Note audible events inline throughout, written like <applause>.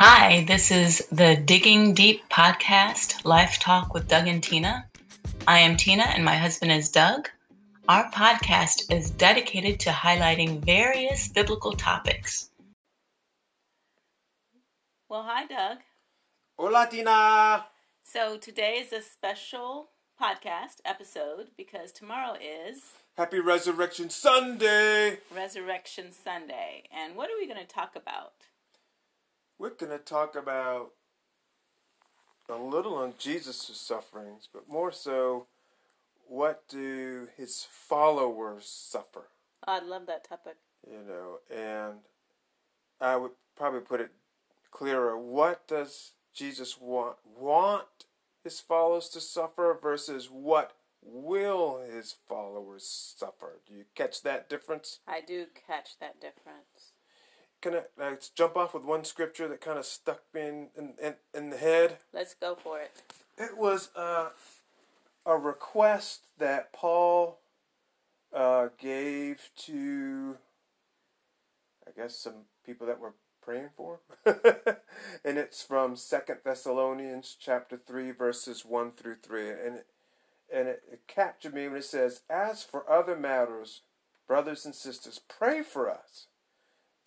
Hi, this is the Digging Deep podcast, Life Talk with Doug and Tina. I am Tina and my husband is Doug. Our podcast is dedicated to highlighting various biblical topics. Well, hi, Doug. Hola, Tina. So today is a special podcast episode because tomorrow is Happy Resurrection Sunday. Resurrection Sunday. And what are we going to talk about? We're going to talk about a little on Jesus' sufferings, but more so, what do his followers suffer? I love that topic. You know, and I would probably put it clearer. What does Jesus want want his followers to suffer versus what will his followers suffer? Do you catch that difference? I do catch that difference. Can I let's jump off with one scripture that kind of stuck me in, in, in, the head? Let's go for it. It was uh, a request that Paul uh, gave to, I guess, some people that were praying for. <laughs> and it's from Second Thessalonians chapter 3, verses 1 through 3. And, it, and it, it captured me when it says, As for other matters, brothers and sisters, pray for us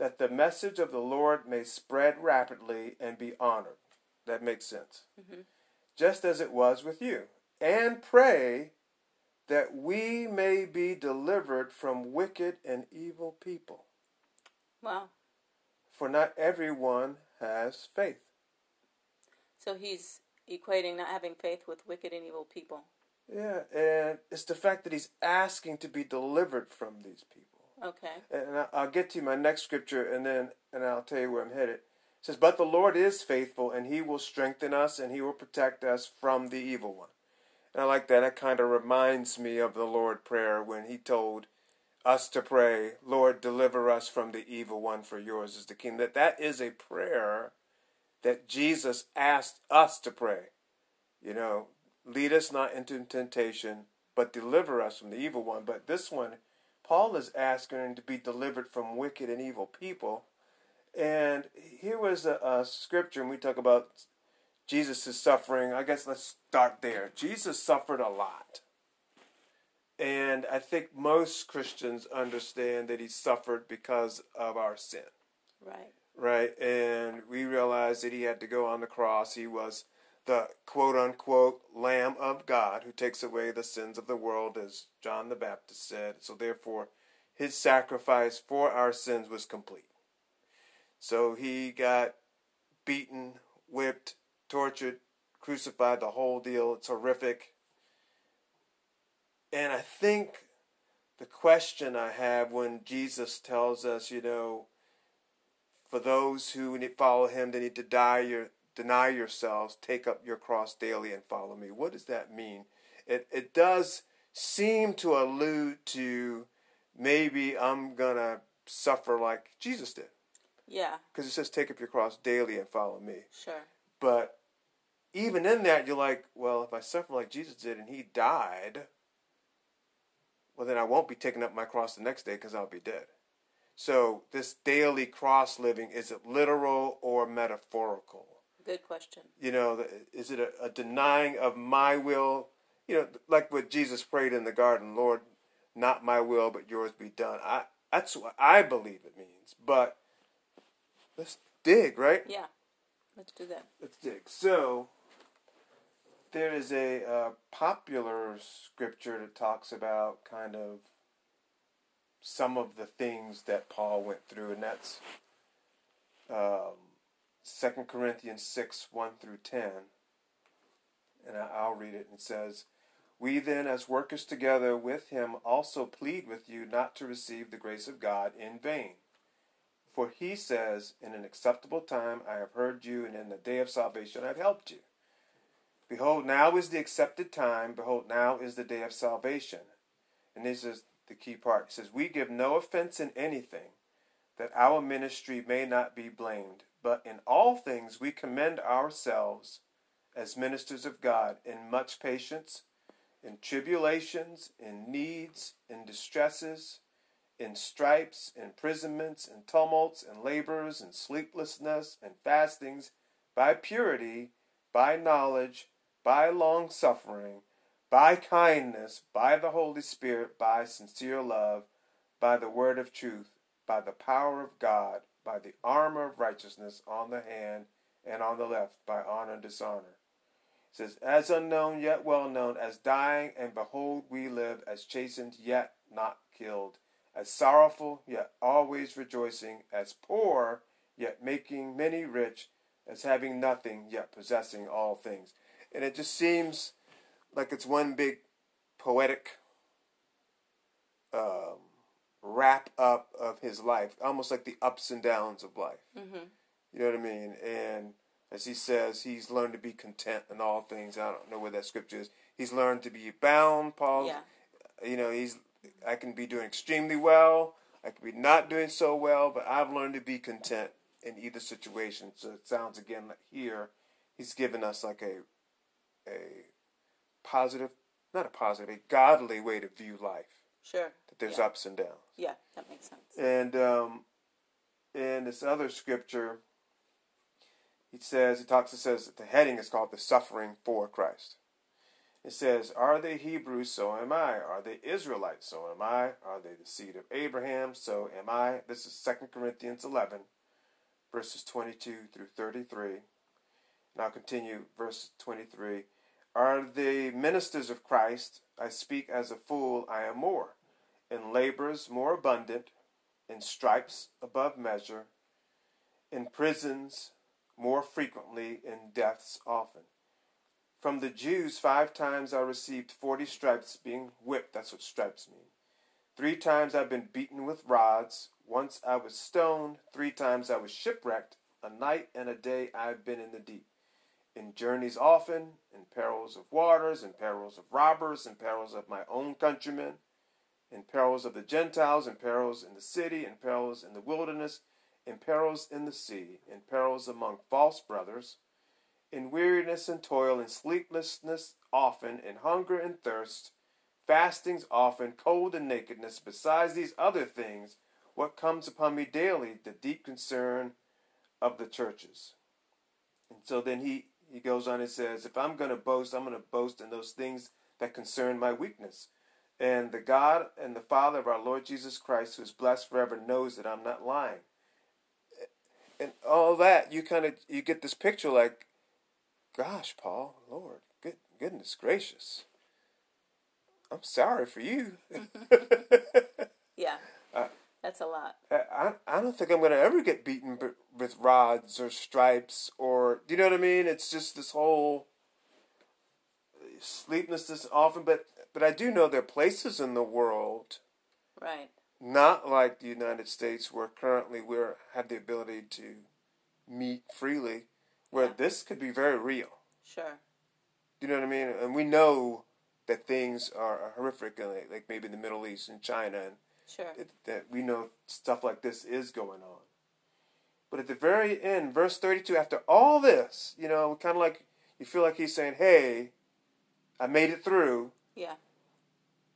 that the message of the Lord may spread rapidly and be honored. That makes sense. Mm-hmm. Just as it was with you. And pray that we may be delivered from wicked and evil people. Wow. For not everyone has faith. So he's equating not having faith with wicked and evil people. Yeah, and it's the fact that he's asking to be delivered from these people. Okay. And I'll get to my next scripture, and then and I'll tell you where I'm headed. It says, "But the Lord is faithful, and He will strengthen us, and He will protect us from the evil one." And I like that. It kind of reminds me of the Lord prayer when He told us to pray, "Lord, deliver us from the evil one, for yours is the kingdom." That that is a prayer that Jesus asked us to pray. You know, lead us not into temptation, but deliver us from the evil one. But this one Paul is asking to be delivered from wicked and evil people. And here was a, a scripture, and we talk about Jesus' suffering. I guess let's start there. Jesus suffered a lot. And I think most Christians understand that he suffered because of our sin. Right. Right. And we realize that he had to go on the cross. He was the quote unquote Lamb of God who takes away the sins of the world, as John the Baptist said. So, therefore, his sacrifice for our sins was complete. So, he got beaten, whipped, tortured, crucified, the whole deal. It's horrific. And I think the question I have when Jesus tells us, you know, for those who follow him, they need to die your deny yourselves, take up your cross daily, and follow me. What does that mean? It, it does seem to allude to maybe I'm going to suffer like Jesus did. Yeah. Because it says, take up your cross daily and follow me. Sure. But even in that, you're like, well, if I suffer like Jesus did and he died, well, then I won't be taking up my cross the next day because I'll be dead. So, this daily cross living, is it literal or metaphorical? Good question. You know, is it a, a, denying of my will? You know, like what Jesus prayed in the garden, Lord, not my will, but yours be done. I that's what I believe it means. But let's dig, right? Yeah, let's do that. Let's dig. So there is a uh, popular scripture that talks about kind of some of the things that Paul went through, and that's. Um, 2 Corinthians 6 1 through 10. And I'll read it. It says, We then, as workers together with him, also plead with you not to receive the grace of God in vain. For he says, In an acceptable time I have heard you, and in the day of salvation I have helped you. Behold, now is the accepted time. Behold, now is the day of salvation. And this is the key part. It says, We give no offense in anything, that our ministry may not be blamed but in all things we commend ourselves as ministers of God in much patience, in tribulations, in needs, in distresses, in stripes, imprisonments, and tumults, and labors, and sleeplessness, and fastings, by purity, by knowledge, by long suffering, by kindness, by the Holy Spirit, by sincere love, by the word of truth, by the power of God, by the armor of righteousness on the hand and on the left, by honor and dishonor. It says, As unknown yet well known, as dying, and behold, we live, as chastened yet not killed, as sorrowful yet always rejoicing, as poor yet making many rich, as having nothing yet possessing all things. And it just seems like it's one big poetic um, wrap up of his life, almost like the ups and downs of life. Mm-hmm. You know what I mean? And as he says, he's learned to be content in all things. I don't know where that scripture is. He's learned to be bound, Paul. Yeah. You know, he's I can be doing extremely well. I can be not doing so well, but I've learned to be content in either situation. So it sounds again like here, he's given us like a a positive, not a positive, a godly way to view life. Sure. There's yeah. ups and downs. Yeah, that makes sense. And um, in this other scripture, he says, he talks, it says that the heading is called the suffering for Christ. It says, Are they Hebrews? So am I. Are they Israelites? So am I. Are they the seed of Abraham? So am I. This is 2 Corinthians 11, verses 22 through 33. And I'll continue, verse 23. Are they ministers of Christ? I speak as a fool, I am more. In labors more abundant, in stripes above measure, in prisons more frequently, in deaths often. From the Jews, five times I received forty stripes, being whipped. That's what stripes mean. Three times I've been beaten with rods. Once I was stoned. Three times I was shipwrecked. A night and a day I've been in the deep. In journeys often, in perils of waters, in perils of robbers, in perils of my own countrymen, in perils of the Gentiles, in perils in the city, in perils in the wilderness, in perils in the sea, in perils among false brothers in weariness and toil, in sleeplessness often, in hunger and thirst, fastings often, cold and nakedness, besides these other things, what comes upon me daily, the deep concern of the churches. And so then he, he goes on and says, if I'm going to boast, I'm going to boast in those things that concern my weakness. And the God and the Father of our Lord Jesus Christ, who is blessed forever, knows that I'm not lying. And all that, you kind of you get this picture like Gosh, Paul, Lord, good goodness gracious. I'm sorry for you. <laughs> yeah. <laughs> Uh, That's a lot. I, I don't think I'm going to ever get beaten with rods or stripes or, do you know what I mean? It's just this whole sleeplessness often, but, but I do know there are places in the world. Right. Not like the United States where currently we have the ability to meet freely where yeah. this could be very real. Sure. Do You know what I mean? And we know that things are horrific, like, like maybe in the Middle East and China, and sure. it, that we know stuff like this is going on. But at the very end, verse 32, after all this, you know, kind of like you feel like he's saying, hey, I made it through. Yeah.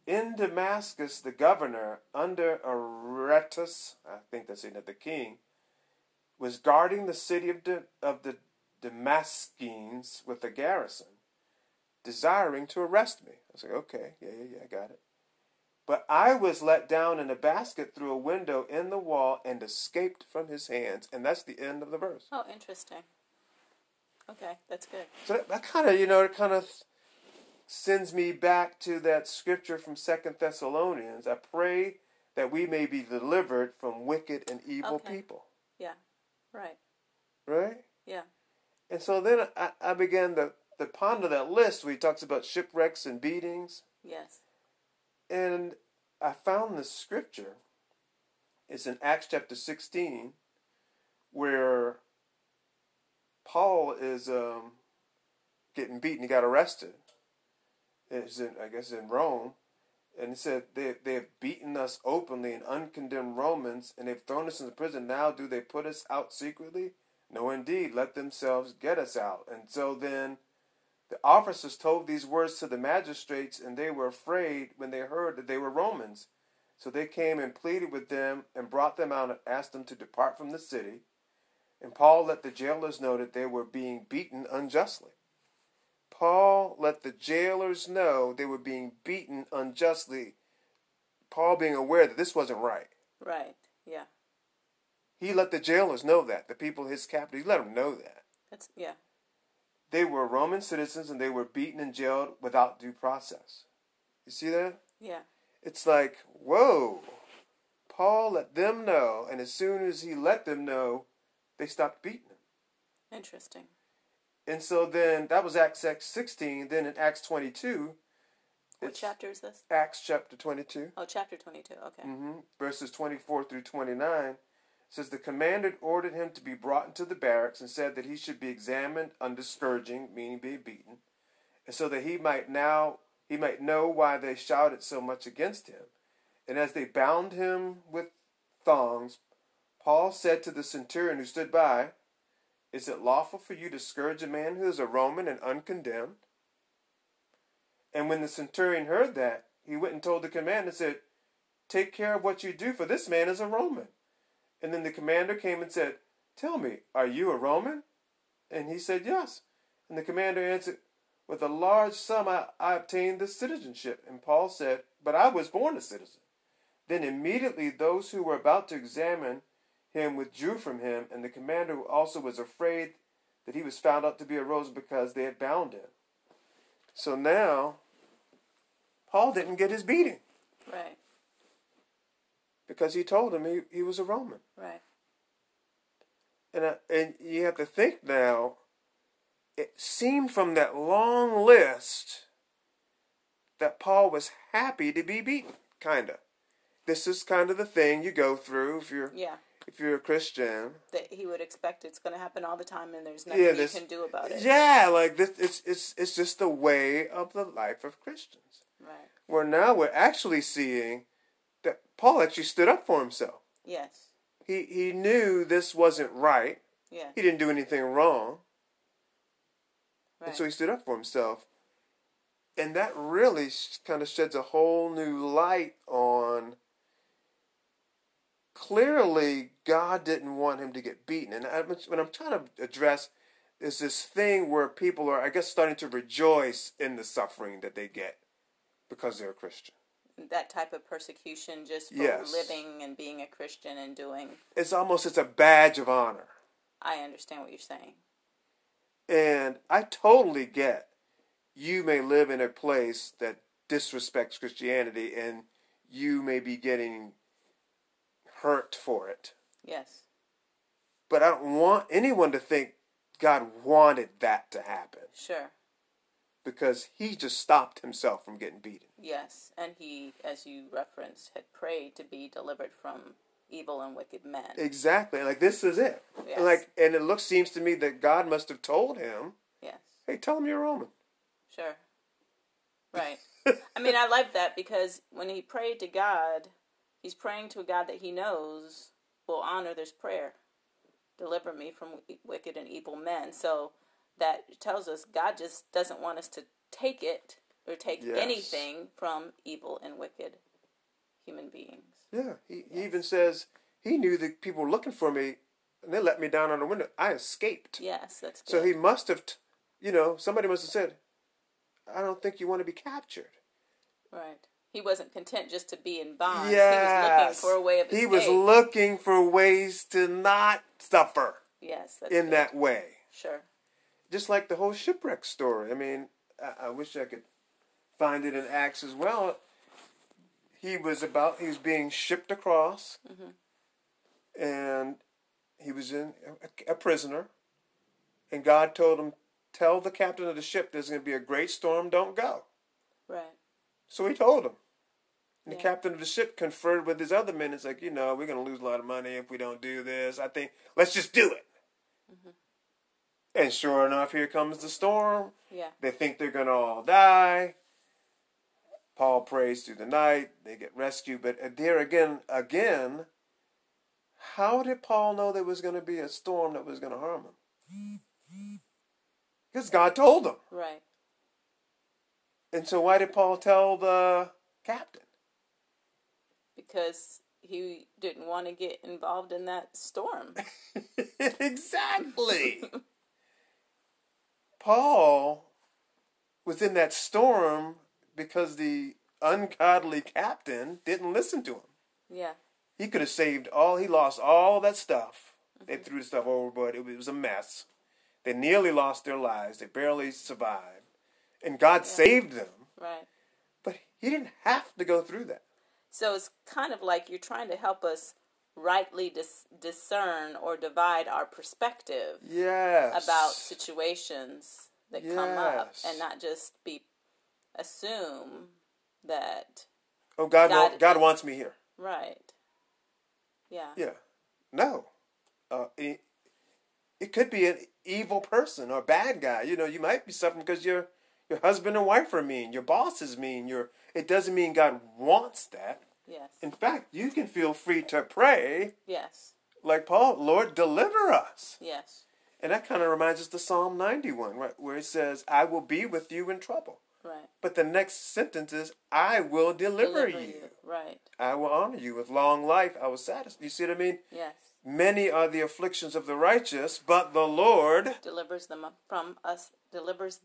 In Damascus, the governor, under Aretas, I think that's the king, was guarding the city of, the of the Damascenes with a garrison, desiring to arrest me. I was like, okay, yeah, yeah, yeah, I got it. But I was let down in a basket through a window in the wall and escaped from his hands. And that's the end of the verse. Oh, interesting. Okay, that's good. So that, that kind of, you know, it kind of sends me back to that scripture from Second Thessalonians. I pray that we may be delivered from wicked and evil okay. people. Yeah, right. Right? Yeah. And so then I, I began to, to ponder that list where he talks about shipwrecks and beatings. Yes. And I found this scripture. It's in Acts chapter 16, where Paul is um, getting beaten. He got arrested. It's in, I guess, in Rome. And he said, they, they have beaten us openly and uncondemned Romans, and they've thrown us into prison. Now do they put us out secretly? No, indeed, let themselves get us out. And so then the officers told these words to the magistrates, and they were afraid when they heard that they were Romans. So they came and pleaded with them and brought them out and asked them to depart from the city. And Paul let the jailers know that they were being beaten unjustly. Paul let the jailers know they were being beaten unjustly. Paul being aware that this wasn't right. Right. Yeah. He let the jailers know that. The people, his captors, he let them know that. That's yeah. They were Roman citizens and they were beaten and jailed without due process. You see that? Yeah. It's like, whoa. Paul let them know, and as soon as he let them know, they stopped beating him. Interesting. And so then that was Acts 16. Then in Acts 22, What chapter is this? Acts chapter 22, Oh, chapter 22. Okay. hmm verses 24 through 29, says the commander ordered him to be brought into the barracks and said that he should be examined under scourging, meaning be beaten, and so that he might now he might know why they shouted so much against him. And as they bound him with thongs, Paul said to the centurion who stood by, Is it lawful for you to scourge a man who is a Roman and uncondemned? And when the centurion heard that, he went and told the commander and said, Take care of what you do, for this man is a Roman. And then the commander came and said, Tell me, are you a Roman? And he said, Yes. And the commander answered, With a large sum I, I obtained this citizenship. And Paul said, But I was born a citizen. Then immediately those who were about to examine him withdrew from him, and the commander also was afraid that he was found out to be a Roman because they had bound him. So now, Paul didn't get his beating Right. because he told him he, he was a Roman. Right. And, I, and you have to think now, it seemed from that long list that Paul was happy to be beaten, kind of. This is kind of the thing you go through if you're Yeah. If you're a Christian. That he would expect it's going to happen all the time, and there's nothing Yeah, you can do about it. Yeah, like this it's it's it's just the way of the life of Christians. Right. Where now we're actually seeing that Paul actually stood up for himself. Yes. He he knew this wasn't right. Yeah. He didn't do anything wrong. Right. And so he stood up for himself. And that really kind of sheds a whole new light on clearly God didn't want him to get beaten. And I, what I'm trying to address is this thing where people are, I guess, starting to rejoice in the suffering that they get because they're a Christian. that type of persecution just for Yes. living and being a Christian and doing. It's almost it's a badge of honor. I understand what you're saying. And I totally get you may live in a place that disrespects Christianity and you may be getting hurt for it. Yes. But I don't want anyone to think God wanted that to happen Sure. because he just stopped himself from getting beaten. Yes. And he, as you referenced, had prayed to be delivered from evil and wicked men. Exactly. Like this is it. Yes. Like and it looks seems to me that God must have told him, Yes. "Hey, tell him you're Roman." Sure. <laughs> Right. I mean, I like that because when he prayed to God, he's praying to a God that he knows will honor this prayer. Deliver me from wicked and evil men. So that tells us God just doesn't want us to take it or take Yes. anything from evil and wicked human beings. Yeah, he, he even says he knew that people were looking for me, and they let me down on the window. I escaped. Yes, that's good. So he must have, t- you know, somebody must have said, "I don't think you want to be captured." right. He wasn't content just to be in bonds. Yes, He was looking for a way of escape. He was looking for ways to not suffer yes, that's in good. that way. Sure. Just like the whole shipwreck story. I mean, I, I wish I could find it in Acts as well. He was about he was being shipped across, mm-hmm. and he was in a, a prisoner, and God told him, "Tell the captain of the ship there's going to be a great storm. Don't go." Right. So he told him. And the Yeah. captain of the ship conferred with his other men. It's like, you know, we're going to lose a lot of money if we don't do this. I think, let's just do it. And sure enough, here comes the storm. Yeah. They think they're going to all die. Paul prays through the night. They get rescued. But uh, there again, again, how did Paul know there was going to be a storm that was going to harm him? Because God told him. Right. And so why did Paul tell the captain? Because he didn't want to get involved in that storm. <laughs> exactly. Paul was in that storm because the ungodly captain didn't listen to him. Yeah. He could have saved all, he lost all that stuff. Mm-hmm. They threw the stuff overboard. It was a mess. They nearly lost their lives. They barely survived. And God yeah. saved them. Right. But he didn't have to go through that. So it's kind of like you're trying to help us rightly dis- discern or divide our perspective yes. about situations that yes. come up and not just be assume that oh God God, God wants me here. Right. Yeah. Yeah. No. Uh, it, it could be an evil person or bad guy. You know you might be suffering because your your husband and wife are mean your boss is mean your it doesn't mean God wants that Yes. In fact, you can feel free to pray. Yes. Like Paul, Lord, deliver us. Yes. And that kind of reminds us of Psalm 91, right, where it says, I will be with you in trouble. Right. But the next sentence is, I will deliver, deliver you. you. Right. I will honor you with long life. I will satisfy. You see what I mean? Yes. Many are the afflictions of the righteous, but the Lord delivers them from us, delivers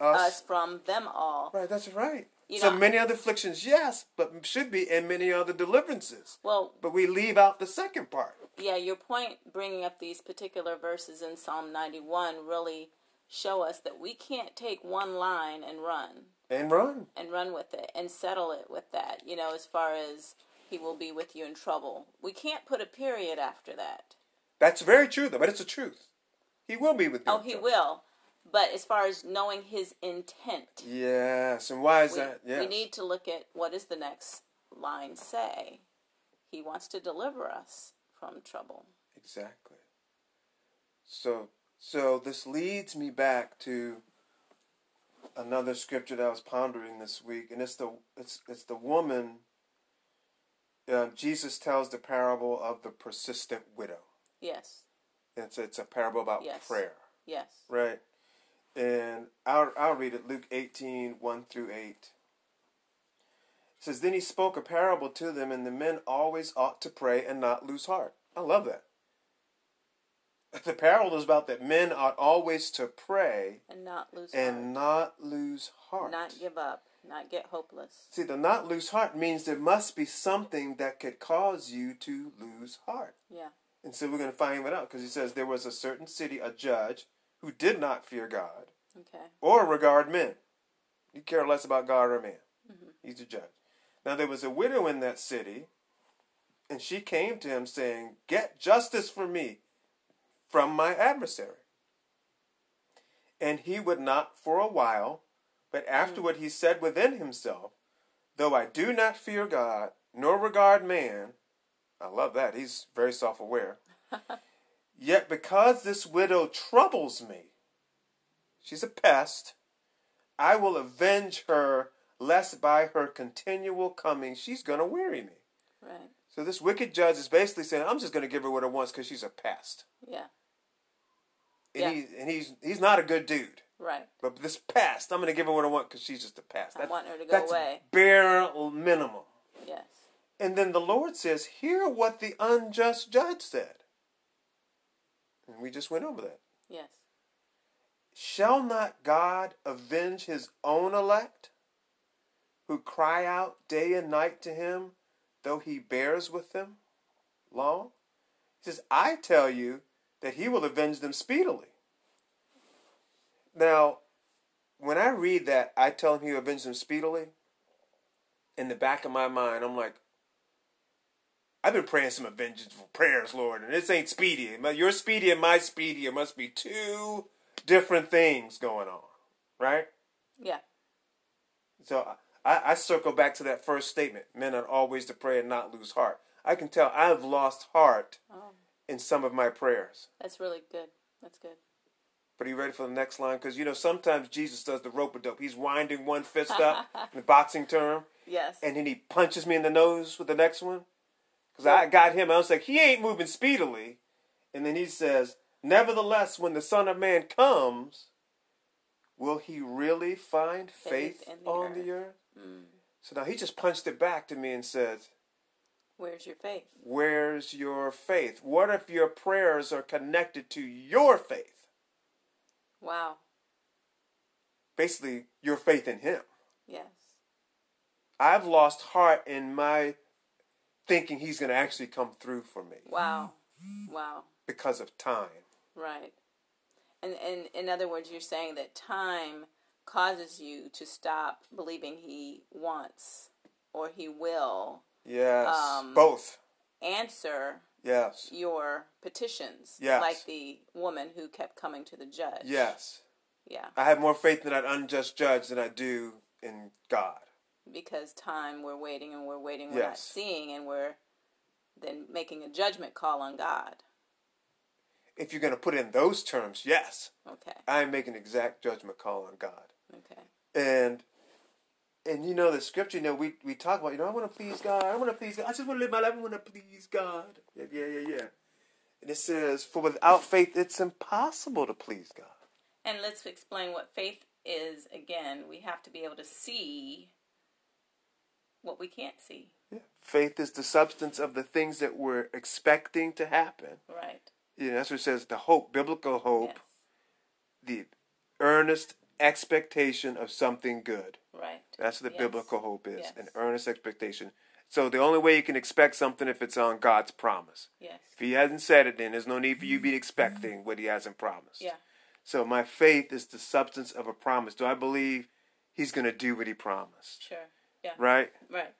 us, us from them all. Right, that's right. You so many other afflictions, yes, but should be, and many other deliverances. Well, but we leave out the second part. Yeah, your point bringing up these particular verses in Psalm 91 really show us that we can't take one line and run. And run. And run with it and settle it with that, you know, as far as he will be with you in trouble. We can't put a period after that. That's very true, though, but it's the truth. He will be with you. Oh, he trouble. will but as far as knowing his intent. Yes, and why is we, that? Yes. We need to look at what does the next line say. He wants to deliver us from trouble. Exactly. So so this leads me back to another scripture that I was pondering this week, and it's the it's it's the woman. Uh, Jesus tells the parable of the persistent widow. Yes. It's it's a parable about yes. prayer. Yes. Right. And I'll, I'll read it Luke 18 1 through 8. It says, Then he spoke a parable to them, and the men always ought to pray and not lose heart. I love that. The parable is about that men ought always to pray and not lose and heart. not lose heart. Not give up, not get hopeless. See, the not lose heart means there must be something that could cause you to lose heart. Yeah. And so we're going to find it out because he says there was a certain city, a judge, who did not fear God okay. or regard men. He cared less about God or man. Mm-hmm. He's a judge. Now there was a widow in that city, and she came to him saying, Get justice for me from my adversary. And he would not for a while, but afterward mm-hmm. he said within himself, Though I do not fear God, nor regard man, I love that. He's very self aware. <laughs> Yet because this widow troubles me, she's a pest, I will avenge her, lest by her continual coming she's going to weary me. Right. So this wicked judge is basically saying, I'm just going to give her what I want because she's a pest. Yeah. And, yeah. He, and he's he's not a good dude. Right. But this pest, I'm going to give her what I want because she's just a pest. I that's, want her to go that's away. bare minimum. Yes. And then the Lord says, hear what the unjust judge said. And we just went over that. Yes. Shall not God avenge his own elect who cry out day and night to him, though he bears with them long? He says, I tell you that he will avenge them speedily. Now, when I read that, I tell him he will avenge them speedily. In the back of my mind, I'm like, I've been praying some vengeful prayers, Lord, and this ain't speedy. Your speedy and my speedy it must be two different things going on, right? Yeah. So I, I circle back to that first statement: men are always to pray and not lose heart. I can tell I've lost heart oh. in some of my prayers. That's really good. That's good. But are you ready for the next line? Because you know sometimes Jesus does the rope a dope. He's winding one fist up <laughs> in the boxing term. Yes. And then he punches me in the nose with the next one. Because I got him, I was like, he ain't moving speedily. And then he says, Nevertheless, when the Son of Man comes, will he really find faith, faith the on earth. the earth? Mm. So now he just punched it back to me and said, Where's your faith? Where's your faith? What if your prayers are connected to your faith? Wow. Basically, your faith in Him. Yes. I've lost heart in my thinking He's going to actually come through for me. Wow. Wow. Because of time. Right. And, and in other words, you're saying that time causes you to stop believing He wants or He will Yes. Um, Both. answer Yes. your petitions. Yes. Like the woman who kept coming to the judge. Yes. Yeah. I have more faith in that unjust judge than I do in God. Because time we're waiting and we're waiting, we're not seeing, and we're then making a judgment call on God. If you're going to put it in those terms, yes. Okay. I am making an exact judgment call on God. Okay. And and you know the scripture, you know, we, we talk about, you know, I want to please God. I want to please God. I just want to live my life. I want to please God. Yeah, yeah, yeah, yeah. And it says, for without faith, it's impossible to please God. And let's explain what faith is again. We have to be able to see what we can't see. Yeah. Faith is the substance of the things that we're expecting to happen. Right. Know, that's what it says, the hope, biblical hope, Yes. the earnest expectation of something good. Right. That's what the Yes. biblical hope is, Yes. an earnest expectation. So the only way you can expect something if it's on God's promise. Yes. If He hasn't said it, then there's no need for you to be expecting what He hasn't promised. Yeah. So my faith is the substance of a promise. Do I believe He's going to do what He promised? Sure. Yeah. Right. Right.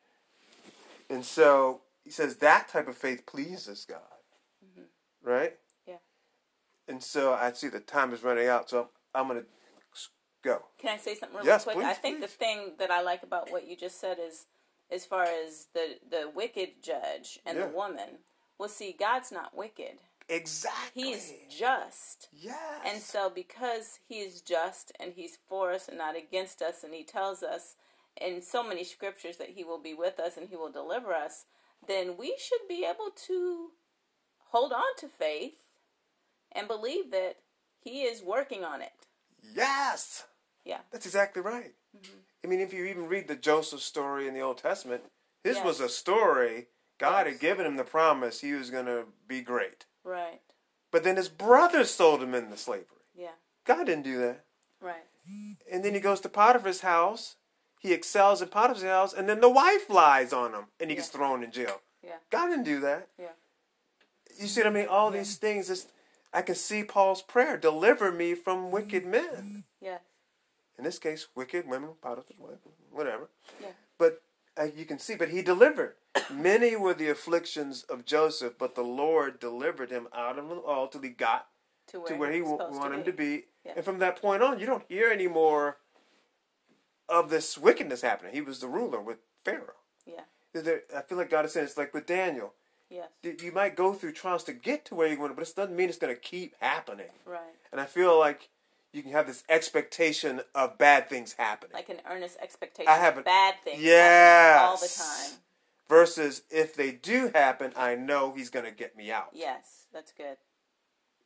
And so He says that type of faith pleases God. Mm-hmm. Right. Yeah. And so I see the time is running out, so I'm going to go. Can I say something really Yes, quick? I think please. the thing that I like about what you just said is, as far as the the wicked judge and Yeah. the woman, well, see, God's not wicked. Exactly. He is just. Yes. And so, because He is just and He's for us and not against us, and He tells us in so many scriptures that He will be with us and He will deliver us, then we should be able to hold on to faith and believe that He is working on it. Yes. Yeah. That's exactly right. Mm-hmm. I mean, if you even read the Joseph story in the Old Testament, his Yes. was a story. God Yes. had given him the promise he was going to be great. Right. But then his brothers sold him into slavery. Yeah. God didn't do that. Right. And then he goes to Potiphar's house. He excels in Potiphar's house, and then the wife lies on him, and he gets thrown in jail. Yeah. God didn't do that. Yeah. You see what I mean? All these things. I can see Paul's prayer: "Deliver me from wicked men." Yeah. In this case, wicked women, Potiphar's wife, whatever. Yeah. But uh, you can see, but he delivered. Many were the afflictions of Joseph, but the Lord delivered him out of them all till he got To where, to where he supposed wanted him to be. Yeah. And from that point on, you don't hear any more of this wickedness happening. He was the ruler with Pharaoh. Yeah. There- I feel like God is saying it's like with Daniel. Yes. You- might go through trials to get to where you want, but it doesn't mean it's going to keep happening. Right. And I feel like you can have this expectation of bad things happening. Like an earnest expectation I have of a- bad things Yes. happening all the time. Versus if they do happen, I know he's going to get me out. Yes, that's good.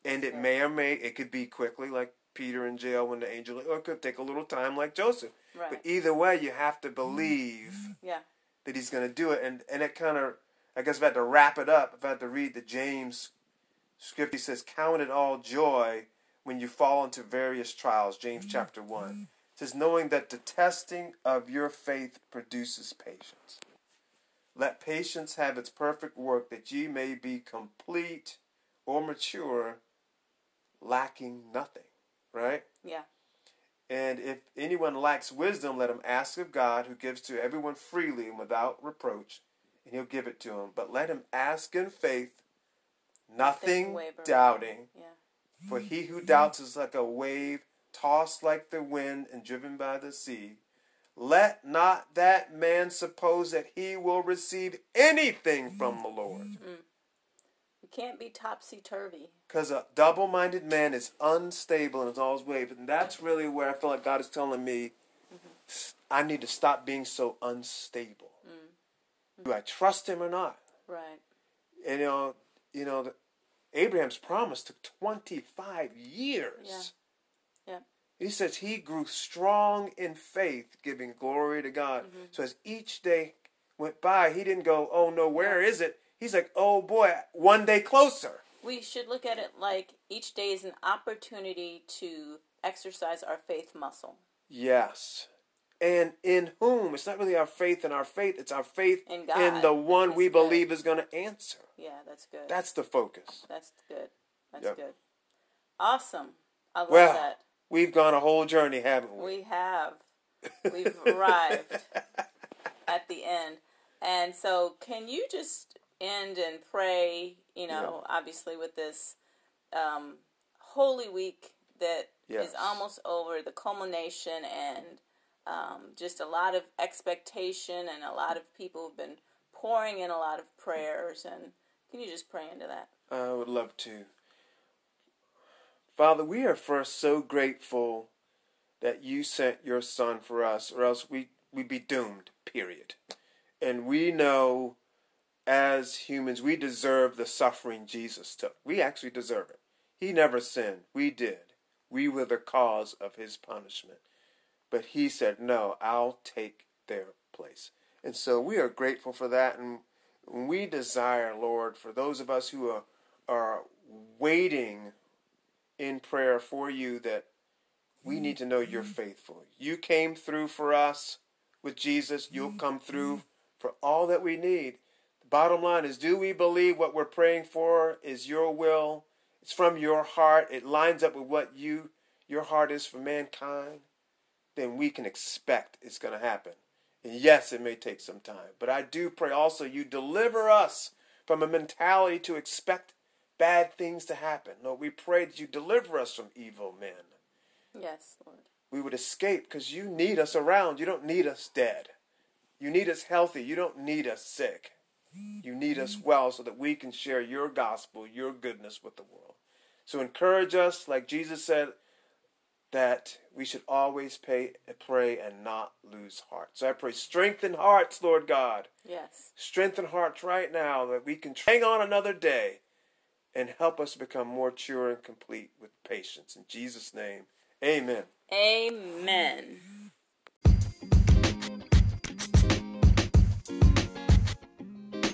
And it Yeah. may or may, it could be quickly, like Peter in jail when the angel, or it could take a little time, like Joseph. Right. But either way, you have to believe Yeah. that he's going to do it. And, and it kind of, I guess if I had to wrap it up, if I had to read the James script, he says, Count it all joy when you fall into various trials. James chapter 1. It says, Knowing that the testing of your faith produces patience. Let patience have its perfect work, that ye may be complete or mature, lacking nothing. Right? Yeah. And if anyone lacks wisdom, let him ask of God, who gives to everyone freely and without reproach, and he'll give it to him. But let him ask in faith, nothing doubting. Yeah. For he who doubts is like a wave tossed like the wind and driven by the sea. Let not that man suppose that he will receive anything from the Lord. You can't be topsy turvy. Because a double minded man is unstable in all his ways. And that's really where I feel like God is telling me I need to stop being so unstable. Mm-hmm. Do I trust him or not? Right. And, you know, you know, the, Abraham's promise took 25 years. Yeah. Yeah. He says he grew strong in faith, giving glory to God. Mm-hmm. So as each day went by, he didn't go, "Oh no, where is it?" He's like, "Oh boy, one day closer." We should look at it like each day is an opportunity to exercise our faith muscle. Yes. And in whom? It's not really our faith in our faith, it's our faith In God. in the one That's we good. believe is going to answer. Yeah, that's good. That's the focus. That's good. That's Yep. good. Awesome. I love Well, that. we've gone a whole journey, haven't we? We have. <laughs> We've arrived at the end. And so, can you just end and pray, you know, obviously with this um, Holy Week that is Yes. almost over, the culmination, and um, just a lot of expectation, and a lot of people have been pouring in a lot of prayers. And can you just pray into that? I would love to. Father, we are first so grateful that you sent your son for us, or else we, we'd be doomed, period. And we know as humans, we deserve the suffering Jesus took. We actually deserve it. He never sinned. We did. We were the cause of his punishment. But he said, No, I'll take their place. And so we are grateful for that. And we desire, Lord, for those of us who are, are waiting in prayer for you, that we need to know you're mm-hmm. faithful. You came through for us with Jesus, you'll mm-hmm. come through mm-hmm. for all that we need. The bottom line is do we believe what we're praying for is your will? It's from your heart. It lines up with what you your heart is for mankind. Then we can expect it's going to happen. And yes, it may take some time, but I do pray also you deliver us from a mentality to expect bad things to happen. Lord, we pray that you deliver us from evil men. Yes, Lord. We would escape because you need us around. You don't need us dead. You need us healthy. You don't need us sick. You need us well so that we can share your gospel, your goodness with the world. So encourage us, like Jesus said, that we should always pay, pray and not lose heart. So I pray, strengthen hearts, Lord God. Yes. Strengthen hearts right now that we can hang on another day and help us become more mature and complete with patience. In Jesus' name, amen. Amen.